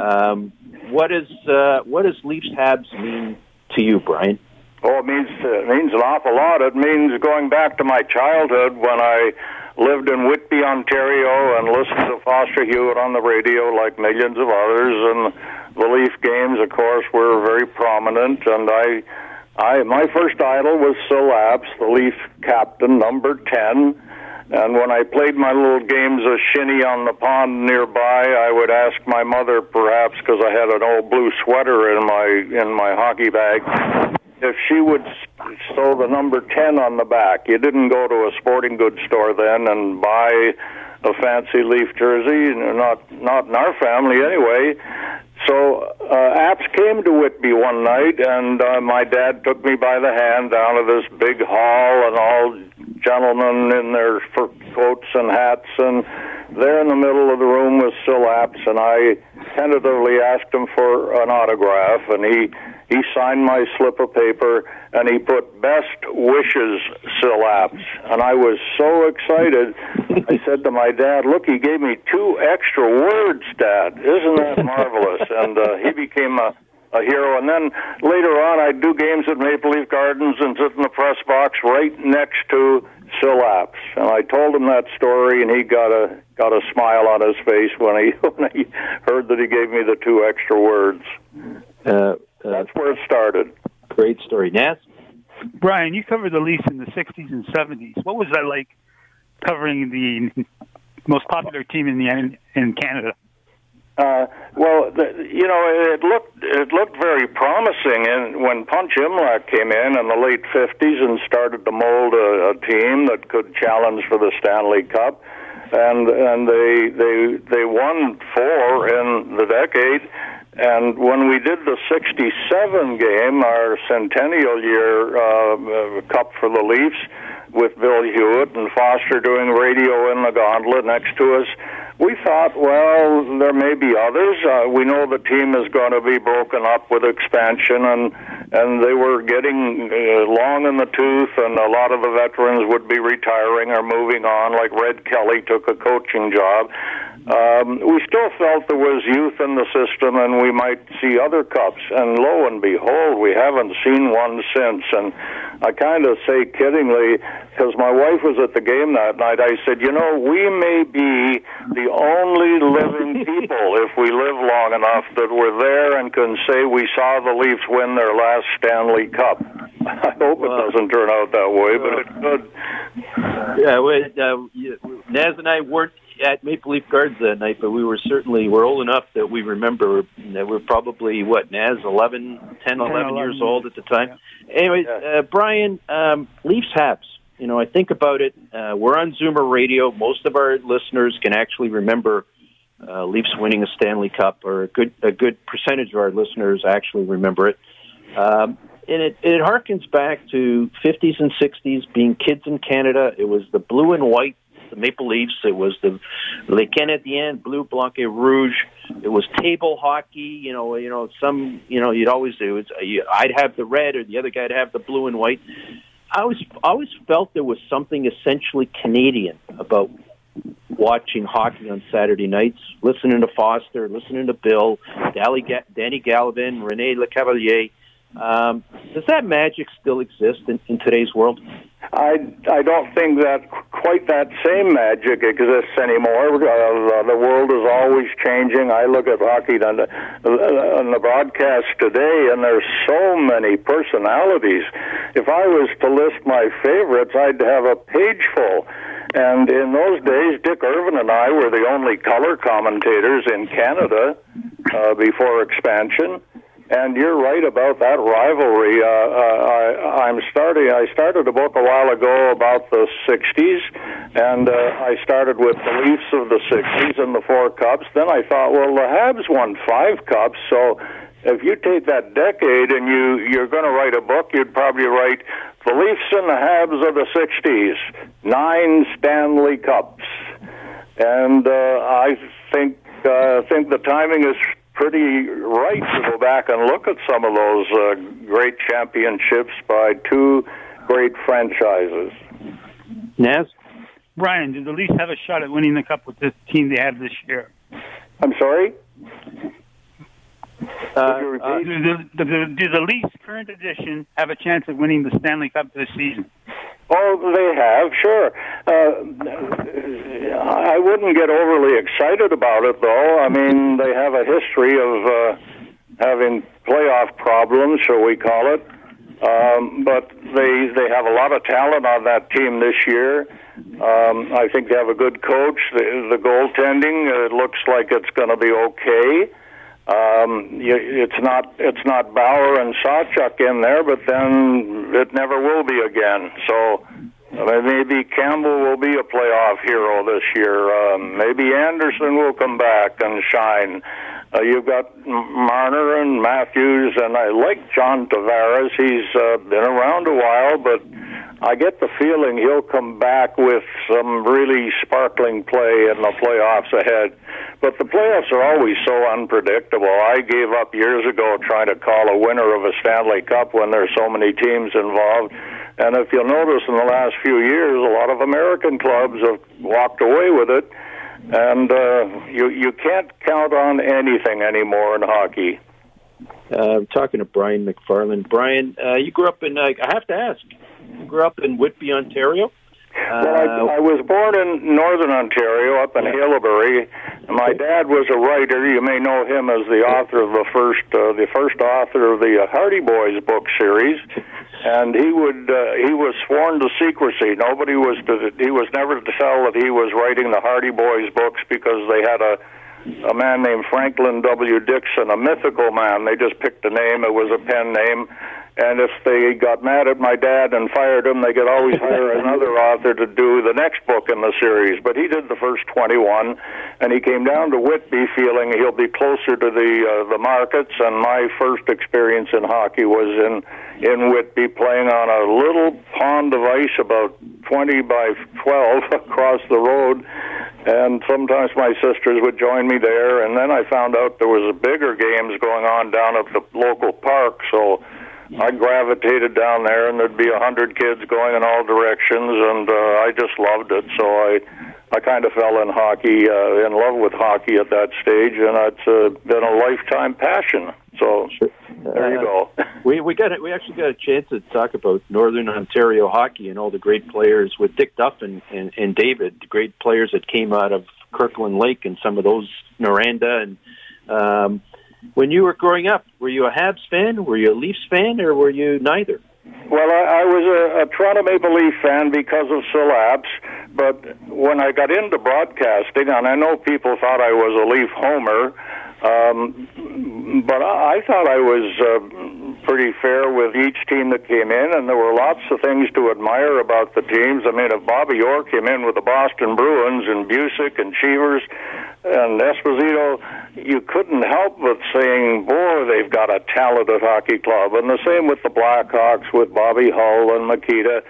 Um, what is uh, what does Leafs Habs mean to you, Brian? Oh, it means it means an awful lot. It means going back to my childhood when I lived in Whitby, Ontario, and listened to Foster Hewitt on the radio, like millions of others. And the Leaf games, of course, were very prominent. And I, I, my first idol was Syl Apps, the Leaf captain, number ten. And when I played my little games of shinny on the pond nearby, I would ask my mother, perhaps because I had an old blue sweater in my in my hockey bag, if she would sew the number ten on the back. You didn't go to a sporting goods store then and buy a fancy Leaf jersey, not not in our family anyway. So uh, Apps came to Whitby one night, and uh, my dad took me by the hand down to this big hall, and all gentlemen in their coats and hats, and there in the middle of the room was Syl Apps, and I tentatively asked him for an autograph, and he he signed my slip of paper, and he put "Best wishes, Syl Apps," and I was so excited. I said to my dad, "Look, he gave me two extra words, Dad. Isn't that marvelous?" and uh, he became a a hero. And then later on, I'd do games at Maple Leaf Gardens and sit in the press box right next to Syl Apps. And I told him that story, and he got a got a smile on his face when he when he heard that he gave me the two extra words. Uh, That's where it started. Great story, Naz. Brian, you covered the Leafs in the '60s and '70s. What was that like covering the most popular team in the in Canada? Uh, well, the, you know, it looked it looked very promising, and when Punch Imlach came in in the late '50s and started to mold a, a team that could challenge for the Stanley Cup, and and they they they won four in the decade. And when we did the '67 game, our centennial year uh, cup for the Leafs, with Bill Hewitt and Foster doing radio in the gauntlet next to us, we thought, well, there may be others. Uh, we know the team is going to be broken up with expansion, and and they were getting uh, long in the tooth, and a lot of the veterans would be retiring or moving on. Like Red Kelly took a coaching job. Um, we still felt there was youth in the system, and we might see other cups. And lo and behold, we haven't seen one since. And I kind of say kiddingly, because my wife was at the game that night, I said, you know, we may be the only living people, if we live long enough, that were there and can say we saw the Leafs win their last Stanley Cup. I hope it doesn't turn out that way, but it could. Yeah, we, uh, Naz and I weren't at Maple Leaf Gardens that night, but we were certainly we're old enough that we remember that we're probably what Naz 11, 10, 11, 11 years old at the time. Yeah. Anyway, uh, Brian, um, Leafs Habs. You know, I think about it. Uh, we're on Zoomer Radio. Most of our listeners can actually remember uh, Leafs winning a Stanley Cup, or a good a good percentage of our listeners actually remember it. Um, and it, it harkens back to 50s and 60s, being kids in Canada. It was the blue and white the Maple Leafs. It was the Les Canadiens, Bleu, Blanc et Rouge. It was table hockey. You know, you know, some, you know, you'd always do. It's, you, I'd have the red, or the other guy'd have the blue and white. I always, always felt there was something essentially Canadian about watching hockey on Saturday nights, listening to Foster, listening to Bill, Danny, Danny Gallivan, Rene Lecavalier. Um, does that magic still exist in, in today's world? I I don't think that quite that same magic exists anymore. Uh, the world is always changing. I look at hockey on the, on the broadcast today, and there's so many personalities. If I was to list my favorites, I'd have a page full. And in those days, Dick Irvin and I were the only color commentators in Canada uh, before expansion. And you're right about that rivalry. Uh, uh, I, I'm starting. I started a book a while ago about the '60s, and uh, I started with the Leafs of the '60s and the four cups. Then I thought, well, the Habs won five cups, so if you take that decade and you you're going to write a book, you'd probably write the Leafs and the Habs of the '60s, nine Stanley Cups, and uh, I think uh, think the timing is pretty right to go back and look at some of those uh, great championships by two great franchises. Naz? Brian, do the Leafs have a shot at winning the cup with this team they have this year? I'm sorry? Uh, uh, do, the, do, the, do the Leafs current edition have a chance of winning the Stanley Cup this season? Oh, they have, sure. Uh, I wouldn't get overly excited about it, though. I mean, they have a history of uh, having playoff problems, shall we call it. Um, but they they have a lot of talent on that team this year. Um, I think they have a good coach. The, the goaltending it looks like it's going to be okay. Um, you, it's not it's not Bower and Sawchuk in there, but then it never will be again. So maybe Campbell will be a playoff hero this year. Um, maybe Anderson will come back and shine. Uh, you've got Marner and Matthews, and I like John Tavares. He's uh, been around a while, but I get the feeling he'll come back with some really sparkling play in the playoffs ahead. But the playoffs are always so unpredictable. I gave up years ago trying to call a winner of a Stanley Cup when there's so many teams involved. And if you'll notice in the last few years, a lot of American clubs have walked away with it. And uh, you you can't count on anything anymore in hockey. Uh, I'm talking to Brian Macfarlane. Brian, uh, you grew up in. Uh, I have to ask grew up in Whitby, Ontario. well, I, I was born in northern Ontario, up in Haileybury. My dad was a writer. You may know him as the author of the first, uh, the first author of the uh, Hardy Boys book series. And he would, uh, he was sworn to secrecy. Nobody was to, he was never to tell that he was writing the Hardy Boys books because they had a, a man named Franklin W. Dixon, a mythical man. They just picked a name. It was a pen name and if they got mad at my dad and fired him, they could always hire another author to do the next book in the series. But he did the first 21, and he came down to Whitby feeling he'll be closer to the uh, the markets. And my first experience in hockey was in in Whitby, playing on a little pond of ice about 20 by 12 across the road. And sometimes my sisters would join me there, and then I found out there was bigger games going on down at the local park. So I gravitated down there, and there'd be a hundred kids going in all directions, and uh, I just loved it. So I, I kind of fell in hockey, uh, in love with hockey at that stage, and it's uh, been a lifetime passion. So there you go. Uh, we we got it. we actually got a chance to talk about Northern Ontario hockey and all the great players with Dick Duff and, and, and David, the great players that came out of Kirkland Lake and some of those Noranda and. Um, when you were growing up, were you a Habs fan, were you a Leafs fan, or were you neither? Well, I, I was a, a Toronto Maple Leaf fan because of Syl Apps, but when I got into broadcasting, and I know people thought I was a Leaf homer, um, but I, I thought I was uh, pretty fair with each team that came in, and there were lots of things to admire about the teams. I mean, if Bobby Orr came in with the Boston Bruins and Bucyk and Cheevers and Esposito, you couldn't help but saying, boy, they've got a talented hockey club. And the same with the Blackhawks with Bobby Hull and Mikita.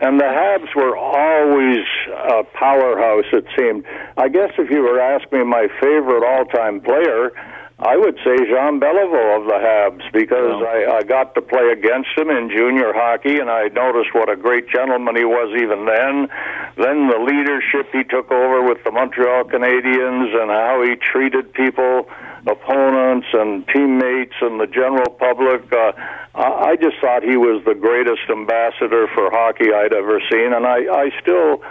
and the Habs were always a powerhouse. It seemed. I guess if you were to ask me my favorite all-time player, I would say Jean Beliveau of the Habs because I, I got to play against him in junior hockey, and I noticed what a great gentleman he was even then. Then the leadership he took over with the Montreal Canadiens and how he treated people, opponents and teammates and the general public. Uh, I I just thought he was the greatest ambassador for hockey I'd ever seen, and I, I still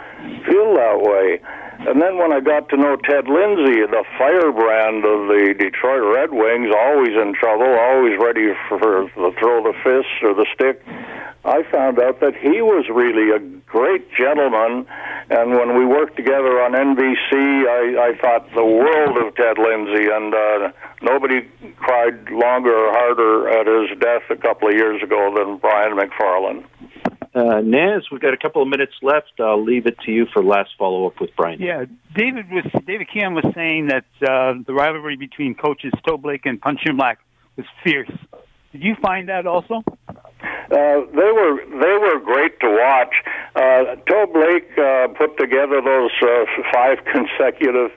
feel that way. And then when I got to know Ted Lindsay, the firebrand of the Detroit Red Wings, always in trouble, always ready for the throw the fist or the stick, I found out that he was really a great gentleman. And when we worked together on NBC, I, I thought the world of Ted Lindsay, and uh, nobody cried longer or harder at his death a couple of years ago than Brian Macfarlane. Uh, Naz, we've got a couple of minutes left. I'll leave it to you for last follow up with Brian. Yeah, David was David Keon was saying that uh, the rivalry between coaches Toe Blake and Punch Imlach was fierce. Did you find that also? Uh, they were they were great to watch. Uh, Toe Blake uh, put together those uh, five consecutive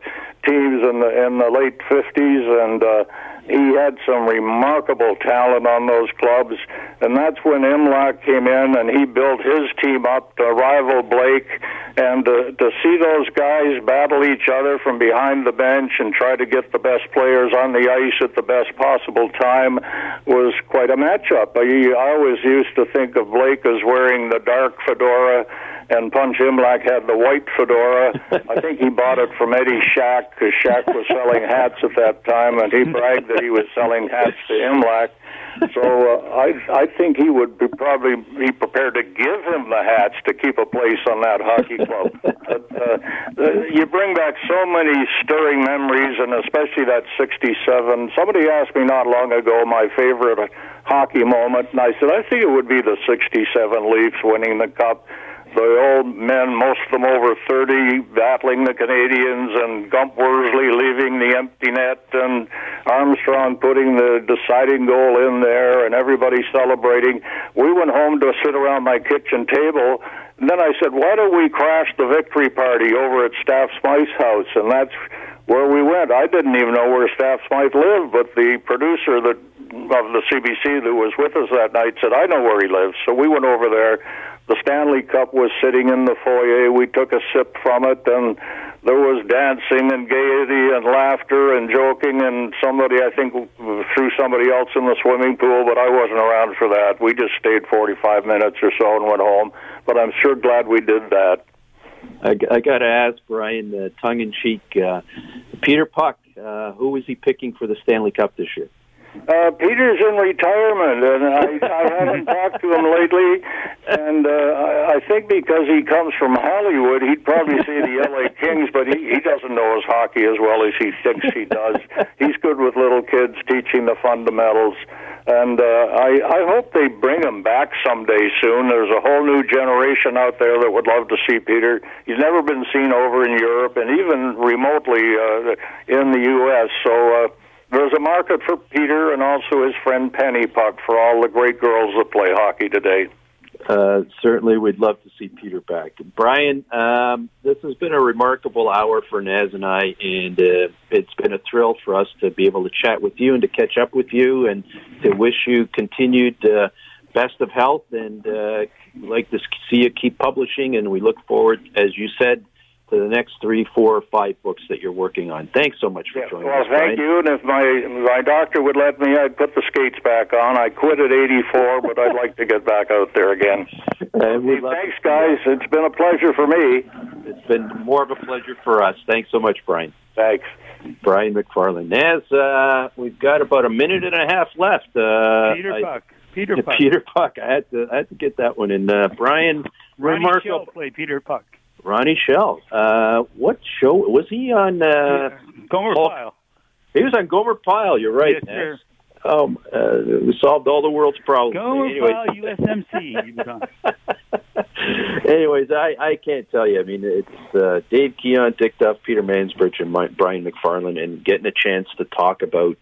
teams in the in the late fifties, and uh, he had some remarkable talent on those clubs. And that's when Imlach came in and he built his team up to rival Blake. And uh, to see those guys battle each other from behind the bench and try to get the best players on the ice at the best possible time was quite a matchup. I, I always used to think of Blake as wearing the dark fedora and Punch Imlach had the white fedora. I think he bought it from Eddie Shack because Shack was selling hats at that time, and he bragged that he was selling hats to Imlach. So uh, I I think he would be probably be prepared to give him the hats to keep a place on that hockey club. but, uh, uh, you bring back so many stirring memories, and especially that '67. Somebody asked me not long ago my favorite hockey moment, and I said I think it would be the '67 Leafs winning the cup the old men, most of them over 30, battling the Canadiens, and Gump Worsley leaving the empty net, and Armstrong putting the deciding goal in there, and everybody celebrating. We went home to sit around my kitchen table, and then I said, why don't we crash the victory party over at Staff Smythe's house? And that's where we went. I didn't even know where Staff Smythe lived, but the producer that of the CBC that was with us that night said, I know where he lives. So we went over there the Stanley Cup was sitting in the foyer. We took a sip from it, and there was dancing and gaiety and laughter and joking. And somebody, I think, threw somebody else in the swimming pool, but I wasn't around for that. We just stayed 45 minutes or so and went home. But I'm sure glad we did that. I, I got to ask Brian, uh, tongue in cheek, uh, Peter Puck. Uh, who was he picking for the Stanley Cup this year? Uh, Peter's in retirement, and I, I haven't talked to him lately. And uh, I, I think because he comes from Hollywood, he'd probably say the L.A. Kings, but he, he doesn't know his hockey as well as he thinks he does. He's good with little kids, teaching the fundamentals. And uh, I, I hope they bring him back someday soon. There's a whole new generation out there that would love to see Peter. He's never been seen over in Europe and even remotely uh, in the U.S. So. Uh, there's a market for Peter and also his friend Penny Puck for all the great girls that play hockey today. Uh, certainly, we'd love to see Peter back. Brian, um, this has been a remarkable hour for Naz and I, and uh, it's been a thrill for us to be able to chat with you and to catch up with you, and to wish you continued uh, best of health, and uh, like to see you keep publishing. And we look forward, as you said, to the next three, four, five books that you're working on. Thanks so much for joining well, us. Well, thank Brian. you. And if my my doctor would let me, I'd put the skates back on. I quit at 84, but I'd like to get back out there again. And hey, thanks, guys. It's been a pleasure for me. It's been more of a pleasure for us. Thanks so much, Brian. Thanks. Brian Macfarlane. Naz, uh, we've got about a minute and a half left. Uh, Peter I- Puck. Peter Puck. Peter Puck. I had to, I had to get that one in. Uh, Brian, Ronnie remarkable. Schell played Peter Puck. Ronnie Schell. Uh, what show was he on? Uh, Gomer oh, Pyle. He was on Gomer Pyle. You're right. Yes, sir. Um, uh, we solved all the world's problems. Gomer Anyway- Pyle, USMC. He was on. Anyways, I, I can't tell you. I mean, it's uh, Dave Keon, Dick Duff, Peter Mansbridge, and my, Brian Macfarlane, and getting a chance to talk about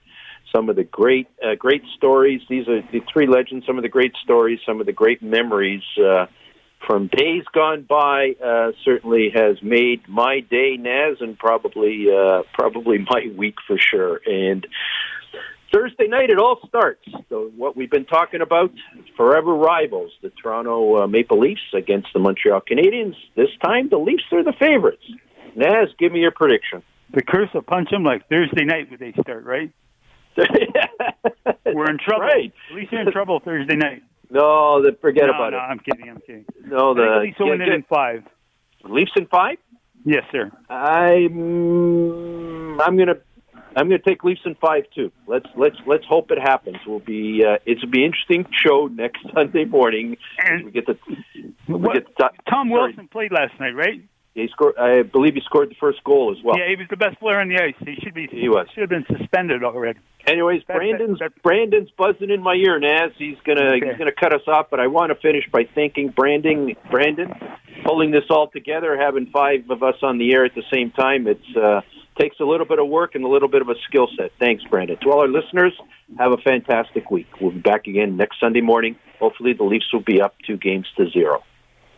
some of the great uh, great stories. These are the three legends. Some of the great stories. Some of the great memories uh, from days gone by uh, certainly has made my day, Naz, and probably uh, probably my week for sure. And Thursday night, it all starts. So what we've been talking about, forever rivals, the Toronto uh, Maple Leafs against the Montreal Canadiens. This time, the Leafs are the favorites. Naz, give me your prediction. The curse will punch them like Thursday night when they start, right? We're in trouble. Right. At least you're in trouble Thursday night. No, the, forget no, about no, it. I'm kidding. I'm kidding. No, the Leafs will win it in five. Leafs in five. Yes, sir. I'm I'm gonna I'm gonna take Leafs in five too. Let's let's let's hope it happens. We'll be uh, it'll be an interesting show next Sunday morning. And we get the we get the, Tom sorry. Wilson played last night, right? He scored. I believe he scored the first goal as well. yeah, he was the best player on the ice. He should be. He was. Should have been suspended already. Anyways, That- Brandon's that- Brandon's buzzing in my ear, Naz. He's gonna Okay. he's gonna cut us off, but I want to finish by thanking Brandon Brandon pulling this all together, having five of us on the air at the same time. It's uh, takes a little bit of work and a little bit of a skill set. Thanks, Brandon. To all our listeners, have a fantastic week. We'll be back again next Sunday morning. Hopefully, the Leafs will be up two games to zero.